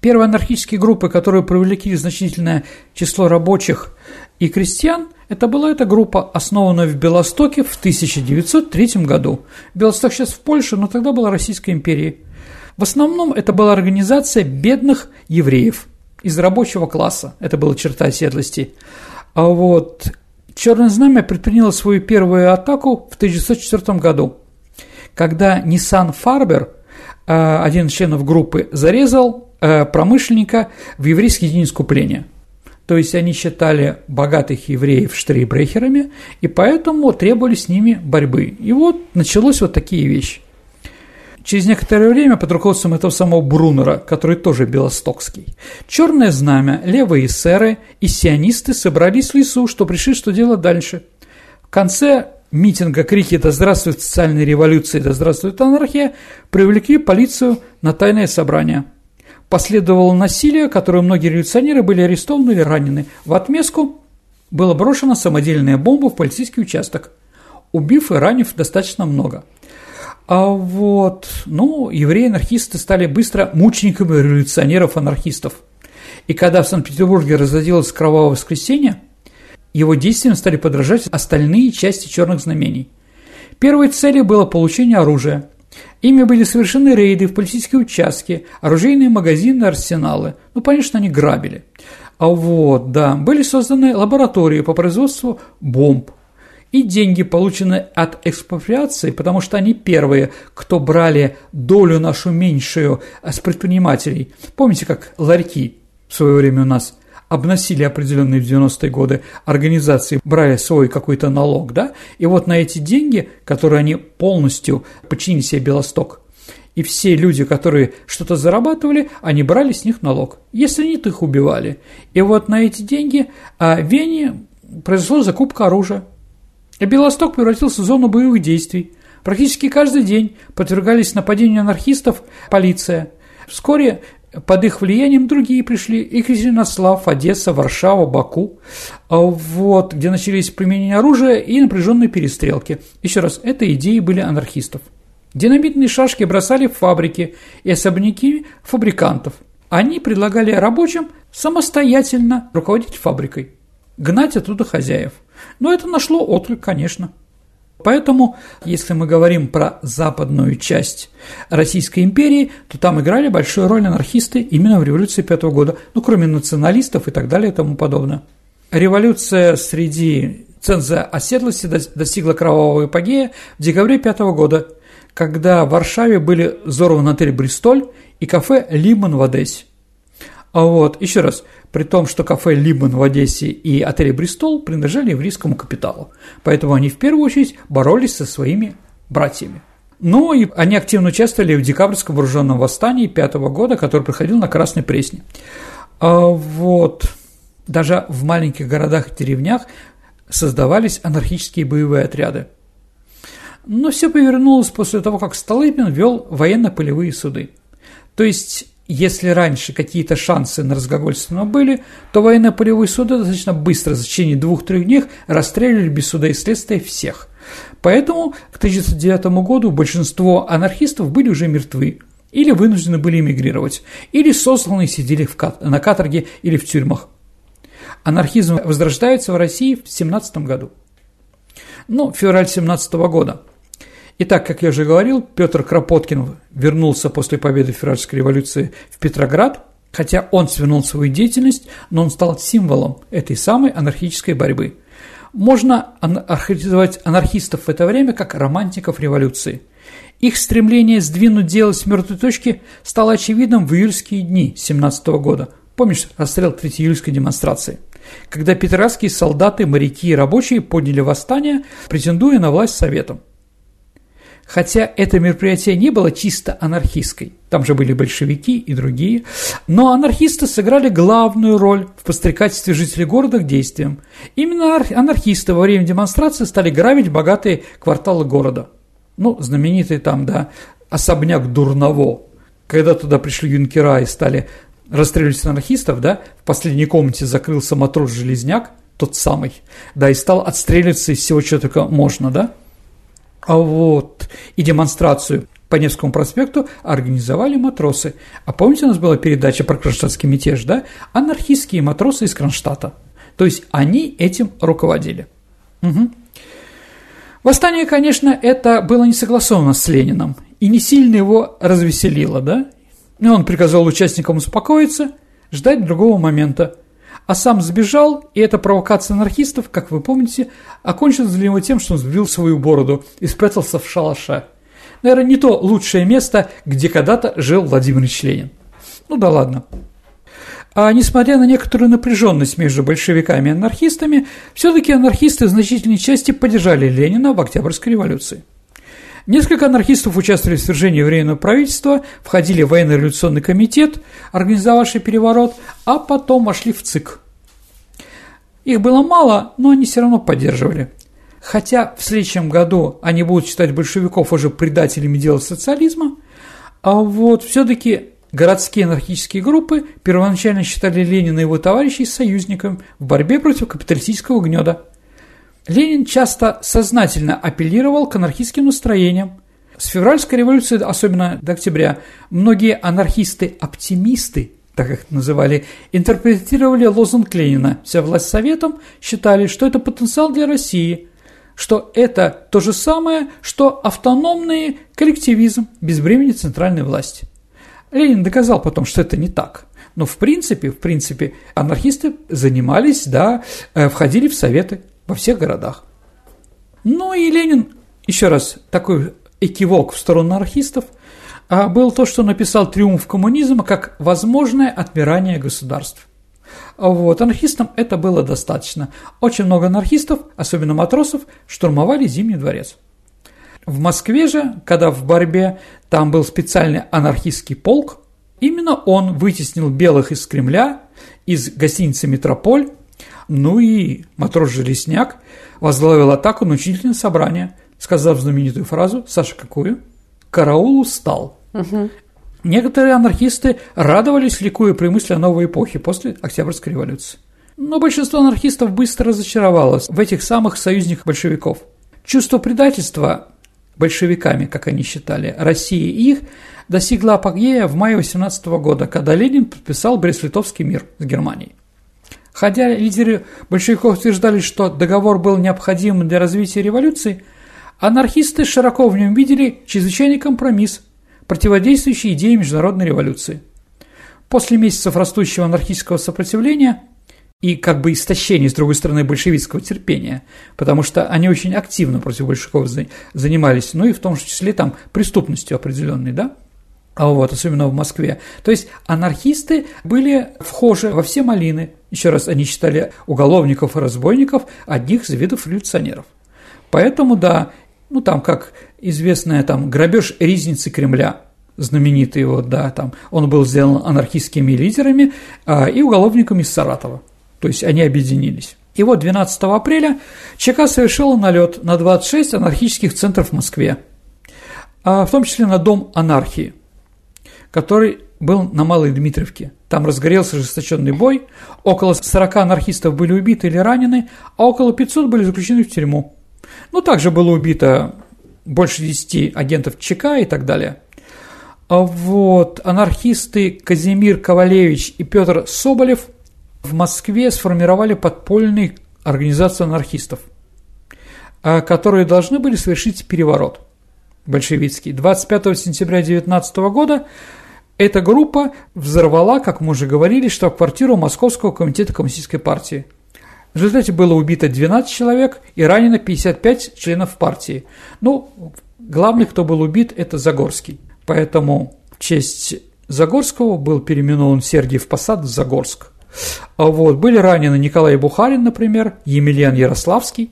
C: Первые анархические группы, которые привлекли значительное число рабочих и крестьян, это была эта группа, основанная в Белостоке в 1903 году. Белосток сейчас в Польше, но тогда была Российской империей. В основном это была организация бедных евреев из рабочего класса. Это была черта оседлости. А вот Черное знамя предприняло свою первую атаку в 1904 году, когда Nissan Farber, э, один из членов группы, зарезал э, промышленника в еврейский день искупления. То есть они считали богатых евреев штрейбрехерами, и поэтому требовали с ними борьбы. И вот началось вот такие вещи. Через некоторое время под руководством этого самого Брунера, который тоже белостокский, черное знамя, левые эсеры и сионисты собрались в лесу, что пришли, что делать дальше. В конце митинга крики «Да здравствует социальная революция! Да здравствует анархия!» привлекли полицию на тайное собрание. Последовало насилие, которое многие революционеры были арестованы или ранены. В отместку была брошена самодельная бомба в полицейский участок, убив и ранив достаточно много – а вот, ну, евреи-анархисты стали быстро мучениками революционеров-анархистов. И когда в Санкт-Петербурге разразилось кровавое воскресенье, его действиям стали подражать остальные части черных знамений. Первой целью было получение оружия. Ими были совершены рейды в политические участки, оружейные магазины, арсеналы. Ну, конечно, они грабили. А вот, да, были созданы лаборатории по производству бомб – и деньги, полученные от экспроприации, потому что они первые, кто брали долю нашу меньшую с предпринимателей. Помните, как ларьки в свое время у нас обносили определенные в 90-е годы организации, брали свой какой-то налог, да? И вот на эти деньги, которые они полностью подчинили себе Белосток, и все люди, которые что-то зарабатывали, они брали с них налог. Если нет, их убивали. И вот на эти деньги а, Вене произошла закупка оружия. Белосток превратился в зону боевых действий. Практически каждый день подвергались нападению анархистов полиция. Вскоре под их влиянием другие пришли. Екатеринослав, Одесса, Варшава, Баку, а вот, где начались применение оружия и напряженные перестрелки. Еще раз, это идеи были анархистов. Динамитные шашки бросали в фабрики и особняки фабрикантов. Они предлагали рабочим самостоятельно руководить фабрикой, гнать оттуда хозяев. Но это нашло отклик, конечно. Поэтому, если мы говорим про западную часть Российской империи, то там играли большую роль анархисты именно в революции пятого года, ну, кроме националистов и так далее и тому подобное. Революция среди ценза оседлости достигла кровавого эпогея в декабре пятого года, когда в Варшаве были взорваны отель «Бристоль» и кафе «Лимон» в Одессе. А вот, еще раз, при том, что кафе «Либман» в Одессе и отель «Бристол» принадлежали еврейскому капиталу. Поэтому они в первую очередь боролись со своими братьями. Ну и они активно участвовали в декабрьском вооруженном восстании пятого года, который проходил на Красной Пресне. А вот даже в маленьких городах и деревнях создавались анархические боевые отряды. Но все повернулось после того, как Столыпин вел военно-полевые суды. То есть если раньше какие-то шансы на разглагольство были, то военно-полевые суды достаточно быстро, в течение двух-трех дней, расстреливали без суда и следствия всех. Поэтому к 1909 году большинство анархистов были уже мертвы, или вынуждены были эмигрировать, или сосланы сидели в кат- на каторге или в тюрьмах. Анархизм возрождается в России в 17 году. Ну, февраль 17 года – Итак, как я уже говорил, Петр Кропоткин вернулся после победы Февральской революции в Петроград, хотя он свернул свою деятельность, но он стал символом этой самой анархической борьбы. Можно охарактеризовать анархистов в это время как романтиков революции. Их стремление сдвинуть дело с мертвой точки стало очевидным в июльские дни 17 года. Помнишь расстрел 3 июльской демонстрации? Когда петроградские солдаты, моряки и рабочие подняли восстание, претендуя на власть советом. Хотя это мероприятие не было чисто анархистской, там же были большевики и другие, но анархисты сыграли главную роль в подстрекательстве жителей города к действиям. Именно анархисты во время демонстрации стали грабить богатые кварталы города. Ну, знаменитый там, да, особняк Дурново, когда туда пришли юнкера и стали расстреливать анархистов, да, в последней комнате закрылся матрос-железняк, тот самый, да, и стал отстреливаться из всего, что только можно, да. А вот и демонстрацию по Невскому проспекту организовали матросы. А помните, у нас была передача про кронштадтский мятеж, да? Анархистские матросы из Кронштадта. То есть они этим руководили. Угу. Восстание, конечно, это было не согласовано с Лениным и не сильно его развеселило, да? И он приказал участникам успокоиться, ждать другого момента а сам сбежал, и эта провокация анархистов, как вы помните, окончилась для него тем, что он сбил свою бороду и спрятался в шалаше. Наверное, не то лучшее место, где когда-то жил Владимир Ильич Ленин. Ну да ладно. А несмотря на некоторую напряженность между большевиками и анархистами, все-таки анархисты в значительной части поддержали Ленина в Октябрьской революции. Несколько анархистов участвовали в свержении Временного правительства, входили в военно-революционный комитет, организовавший переворот, а потом вошли в ЦИК. Их было мало, но они все равно поддерживали. Хотя в следующем году они будут считать большевиков уже предателями дела социализма, а вот все-таки городские анархические группы первоначально считали Ленина и его товарищей союзником в борьбе против капиталистического гнеда. Ленин часто сознательно апеллировал к анархистским настроениям. С февральской революции, особенно до октября, многие анархисты-оптимисты, так их называли, интерпретировали лозунг Ленина «Вся власть советом», считали, что это потенциал для России, что это то же самое, что автономный коллективизм без бремени центральной власти. Ленин доказал потом, что это не так. Но в принципе, в принципе, анархисты занимались, да, э, входили в советы во всех городах. Ну и Ленин, еще раз, такой экивок в сторону анархистов, а, был то, что написал «Триумф коммунизма» как возможное отмирание государств. Вот, анархистам это было достаточно. Очень много анархистов, особенно матросов, штурмовали Зимний дворец. В Москве же, когда в борьбе там был специальный анархистский полк, именно он вытеснил белых из Кремля, из гостиницы «Метрополь», ну и матрос Железняк возглавил атаку на учительное собрание, сказав знаменитую фразу «Саша, какую?» «Караул устал». Угу. Некоторые анархисты радовались, ликуя при мысли о новой эпохе после Октябрьской революции. Но большинство анархистов быстро разочаровалось в этих самых союзниках большевиков. Чувство предательства большевиками, как они считали, России и их, достигло апогея в мае 18 года, когда Ленин подписал Брест-Литовский мир с Германией. Хотя лидеры большевиков утверждали, что договор был необходим для развития революции, анархисты широко в нем видели чрезвычайный компромисс, противодействующий идее международной революции. После месяцев растущего анархистского сопротивления и как бы истощения, с другой стороны, большевистского терпения, потому что они очень активно против большевиков занимались, ну и в том числе там преступностью определенной, да, а вот, особенно в Москве. То есть анархисты были вхожи во все малины. Еще раз, они считали уголовников и разбойников одних из видов революционеров. Поэтому, да, ну там как известная там грабеж ризницы Кремля, знаменитый вот, да, там, он был сделан анархистскими лидерами а, и уголовниками из Саратова. То есть они объединились. И вот 12 апреля ЧК совершил налет на 26 анархических центров в Москве, а в том числе на Дом анархии – который был на Малой Дмитриевке. Там разгорелся ожесточенный бой, около 40 анархистов были убиты или ранены, а около 500 были заключены в тюрьму. Ну, также было убито больше 10 агентов ЧК и так далее. А вот анархисты Казимир Ковалевич и Петр Соболев в Москве сформировали подпольную организацию анархистов, а, которые должны были совершить переворот большевистский. 25 сентября 19 года эта группа взорвала, как мы уже говорили, штаб-квартиру Московского комитета Коммунистической партии. В результате было убито 12 человек и ранено 55 членов партии. Ну, главный, кто был убит, это Загорский. Поэтому в честь Загорского был переименован Сергиев Посад в Загорск. А вот, были ранены Николай Бухарин, например, Емельян Ярославский.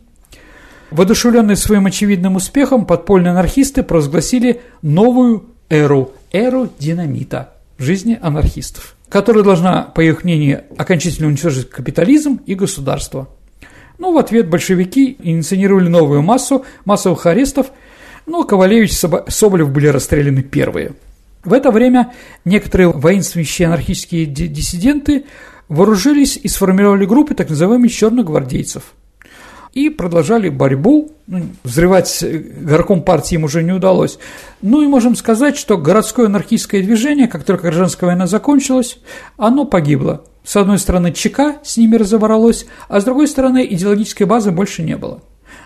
C: Воодушевленные своим очевидным успехом, подпольные анархисты провозгласили новую эру эру динамита в жизни анархистов, которая должна, по их мнению, окончательно уничтожить капитализм и государство. Ну, в ответ большевики инициировали новую массу массовых арестов, но Ковалевич и Соболев были расстреляны первые. В это время некоторые воинствующие анархические диссиденты вооружились и сформировали группы так называемых черных гвардейцев – и продолжали борьбу. Ну, взрывать горком партии им уже не удалось. Ну и можем сказать, что городское анархистское движение, как только гражданская война закончилась, оно погибло. С одной стороны, ЧК с ними разобралось, а с другой стороны, идеологической базы больше не было.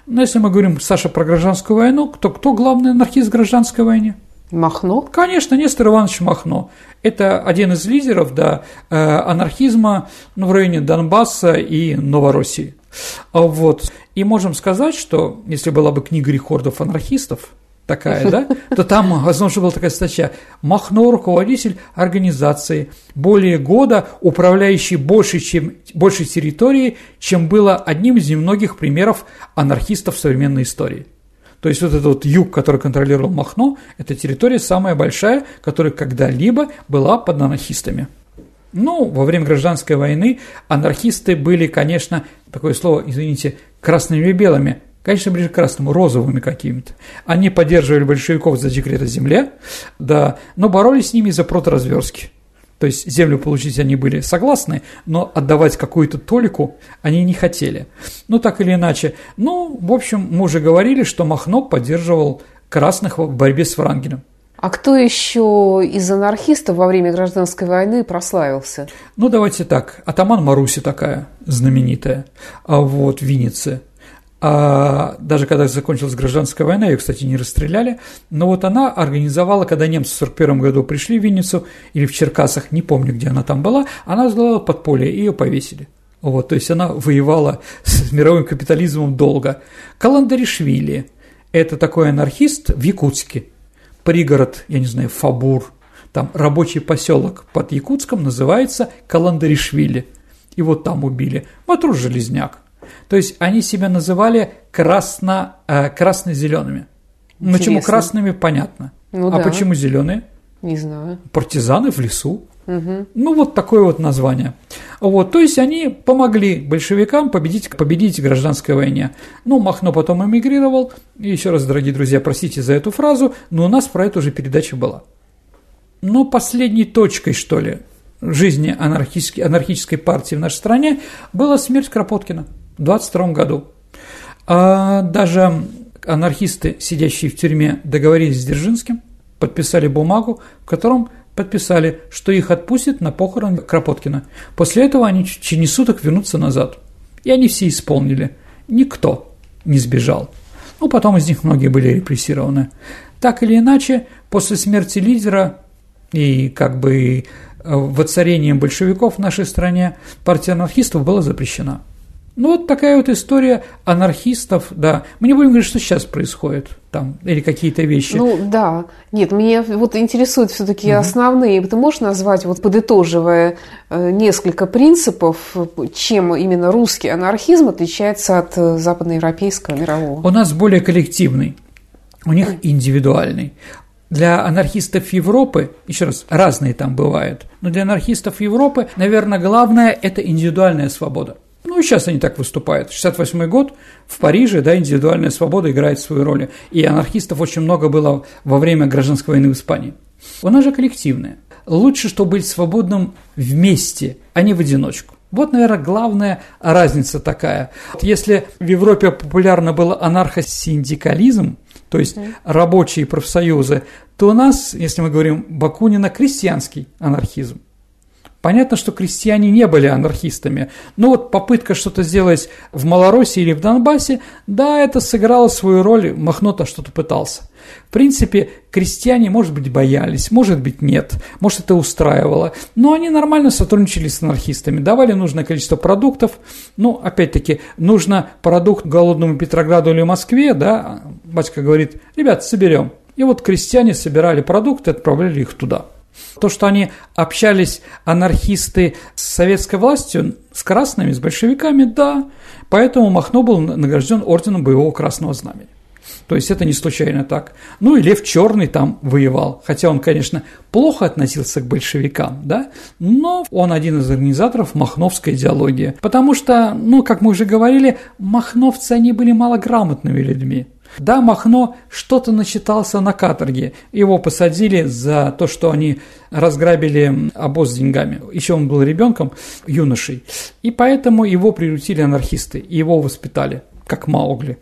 C: Но если мы говорим, Саша, про гражданскую войну, то кто главный анархист в гражданской войне?
B: Махно?
C: Конечно, Нестор Иванович Махно. Это один из лидеров да, э, анархизма ну, в районе Донбасса и Новороссии. А вот. И можем сказать, что если была бы книга рекордов анархистов, такая, да, то там, возможно, была такая статья «Махно – руководитель организации, более года управляющий больше, чем, большей территорией, чем было одним из немногих примеров анархистов современной истории». То есть вот этот вот юг, который контролировал Махно, это территория самая большая, которая когда-либо была под анархистами. Ну, во время гражданской войны анархисты были, конечно, такое слово, извините, красными и белыми, конечно, ближе к красному, розовыми какими-то. Они поддерживали большевиков за декрет о земле, да, но боролись с ними за проторазверстки. То есть землю получить они были согласны, но отдавать какую-то толику они не хотели. Ну, так или иначе. Ну, в общем, мы уже говорили, что Махно поддерживал красных в борьбе с Врангелем.
B: А кто еще из анархистов во время гражданской войны прославился?
C: Ну, давайте так. Атаман Маруси такая знаменитая, а вот в Виннице. А даже когда закончилась гражданская война, ее, кстати, не расстреляли, но вот она организовала, когда немцы в 1941 году пришли в Винницу, или в Черкасах, не помню, где она там была, она сделала подполье, и ее повесили. Вот, то есть она воевала с мировым капитализмом долго. Каландаришвили – это такой анархист в Якутске – пригород, я не знаю, Фабур, там рабочий поселок под Якутском называется Каландаришвили. И вот там убили. Матрус Железняк. То есть они себя называли красно, э, красно-зелеными. Ну, почему красными, понятно. Ну, а да. почему зеленые?
B: Не знаю.
C: Партизаны в лесу. Ну, вот такое вот название. Вот, то есть они помогли большевикам победить, победить в гражданской войне. Ну, Махно потом эмигрировал. И еще раз, дорогие друзья, простите за эту фразу, но у нас про это уже передача была. но последней точкой, что ли, жизни анархической, анархической партии в нашей стране была смерть Кропоткина в 22 году. А даже анархисты, сидящие в тюрьме, договорились с Дзержинским, подписали бумагу, в котором подписали, что их отпустят на похорон Кропоткина. После этого они в течение суток вернутся назад. И они все исполнили. Никто не сбежал. Ну, потом из них многие были репрессированы. Так или иначе, после смерти лидера и как бы э, воцарением большевиков в нашей стране партия анархистов была запрещена. Ну, вот такая вот история анархистов, да. Мы не будем говорить, что сейчас происходит там, или какие-то вещи.
B: Ну, да. Нет, меня вот интересуют все таки угу. основные. Ты можешь назвать, вот подытоживая э, несколько принципов, чем именно русский анархизм отличается от э, западноевропейского мирового?
C: У нас более коллективный, у них индивидуальный. Для анархистов Европы, еще раз, разные там бывают, но для анархистов Европы, наверное, главное – это индивидуальная свобода. Ну, и сейчас они так выступают. 68 год в Париже, да, индивидуальная свобода играет свою роль. И анархистов очень много было во время гражданской войны в Испании. Она же коллективная. Лучше, чтобы быть свободным вместе, а не в одиночку. Вот, наверное, главная разница такая. Если в Европе популярно был анархосиндикализм, то есть рабочие профсоюзы, то у нас, если мы говорим Бакунина, крестьянский анархизм. Понятно, что крестьяне не были анархистами, но вот попытка что-то сделать в Малороссии или в Донбассе, да, это сыграло свою роль, Махно-то что-то пытался. В принципе, крестьяне, может быть, боялись, может быть, нет, может, это устраивало, но они нормально сотрудничали с анархистами, давали нужное количество продуктов, ну, опять-таки, нужно продукт голодному Петрограду или Москве, да, батька говорит, ребят, соберем. И вот крестьяне собирали продукты, отправляли их туда – то, что они общались, анархисты, с советской властью, с красными, с большевиками, да. Поэтому Махно был награжден орденом боевого красного знамени. То есть это не случайно так. Ну и Лев Черный там воевал, хотя он, конечно, плохо относился к большевикам, да, но он один из организаторов махновской идеологии. Потому что, ну, как мы уже говорили, махновцы, они были малограмотными людьми. Да, Махно что-то начитался на каторге. Его посадили за то, что они разграбили обоз с деньгами. Еще он был ребенком, юношей. И поэтому его приютили анархисты, его воспитали как Маугли.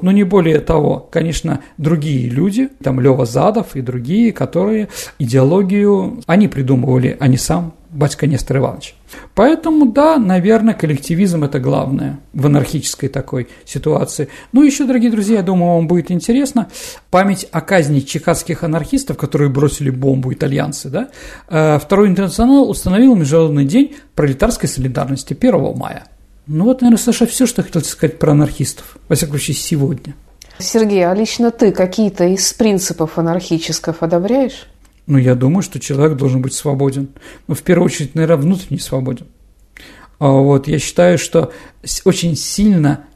C: Но не более того, конечно, другие люди, там Лева Задов и другие, которые идеологию, они придумывали, а не сам батька Нестор Иванович. Поэтому, да, наверное, коллективизм – это главное в анархической такой ситуации. Ну, еще, дорогие друзья, я думаю, вам будет интересно, память о казни чехотских анархистов, которые бросили бомбу итальянцы, да, э, Второй интернационал установил Международный день пролетарской солидарности 1 мая. Ну вот, наверное, Саша, все, что хотел сказать про анархистов, во всяком случае, сегодня.
B: Сергей, а лично ты какие-то из принципов анархических одобряешь?
C: Ну, я думаю, что человек должен быть свободен. Но в первую очередь, наверное, внутренне свободен. А вот я считаю, что очень сильно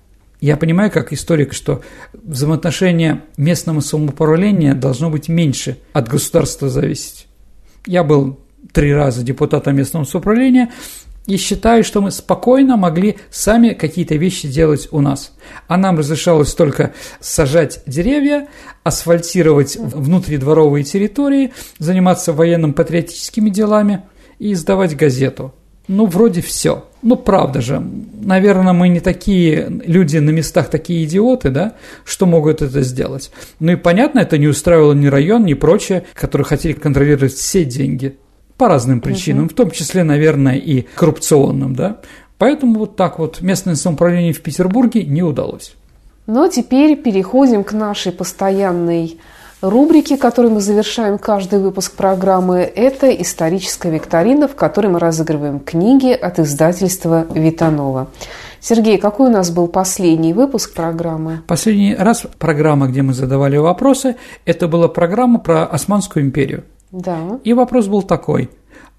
C: я понимаю, как историк, что взаимоотношения местного самоуправления должно быть меньше от государства зависеть. Я был три раза депутатом местного самоуправления, и считаю, что мы спокойно могли сами какие-то вещи делать у нас. А нам разрешалось только сажать деревья, асфальтировать внутридворовые территории, заниматься военно-патриотическими делами и издавать газету. Ну, вроде все. Ну, правда же, наверное, мы не такие люди на местах, такие идиоты, да, что могут это сделать. Ну и понятно, это не устраивало ни район, ни прочее, которые хотели контролировать все деньги по разным причинам, угу. в том числе, наверное, и коррупционным, да. Поэтому вот так вот местное самоуправление в Петербурге не удалось.
B: Ну, а теперь переходим к нашей постоянной рубрике, которую мы завершаем каждый выпуск программы. Это историческая викторина, в которой мы разыгрываем книги от издательства «Витанова». Сергей, какой у нас был последний выпуск программы?
C: Последний раз программа, где мы задавали вопросы, это была программа про Османскую империю.
B: Да.
C: И вопрос был такой.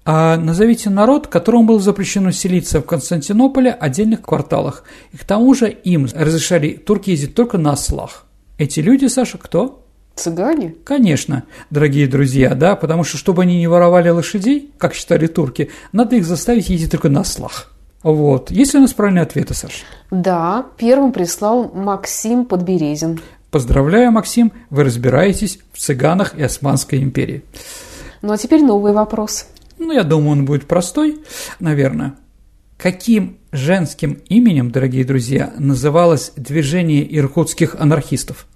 C: А назовите народ, которому было запрещено селиться в Константинополе отдельных кварталах. И к тому же им разрешали турки ездить только на ослах. Эти люди, Саша, кто?
B: Цыгане?
C: Конечно, дорогие друзья, да, потому что, чтобы они не воровали лошадей, как считали турки, надо их заставить ездить только на ослах. Вот. Есть ли у нас правильные ответы, Саша?
B: Да, первым прислал Максим Подберезин.
C: Поздравляю, Максим, вы разбираетесь в цыганах и Османской империи.
B: Ну а теперь новый вопрос.
C: Ну, я думаю, он будет простой, наверное. Каким женским именем, дорогие друзья, называлось движение иркутских анархистов?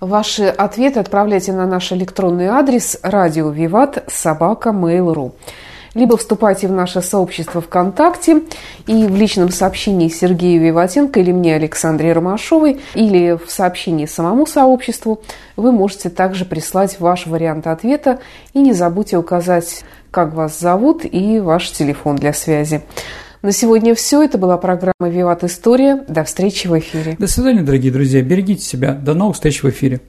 B: Ваши ответы отправляйте на наш электронный адрес радио Виват собака Mail.ru либо вступайте в наше сообщество ВКонтакте и в личном сообщении Сергею Виватенко или мне, Александре Ромашовой, или в сообщении самому сообществу, вы можете также прислать ваш вариант ответа и не забудьте указать, как вас зовут и ваш телефон для связи. На сегодня все. Это была программа «Виват История». До встречи в эфире.
C: До свидания, дорогие друзья. Берегите себя. До новых встреч в эфире.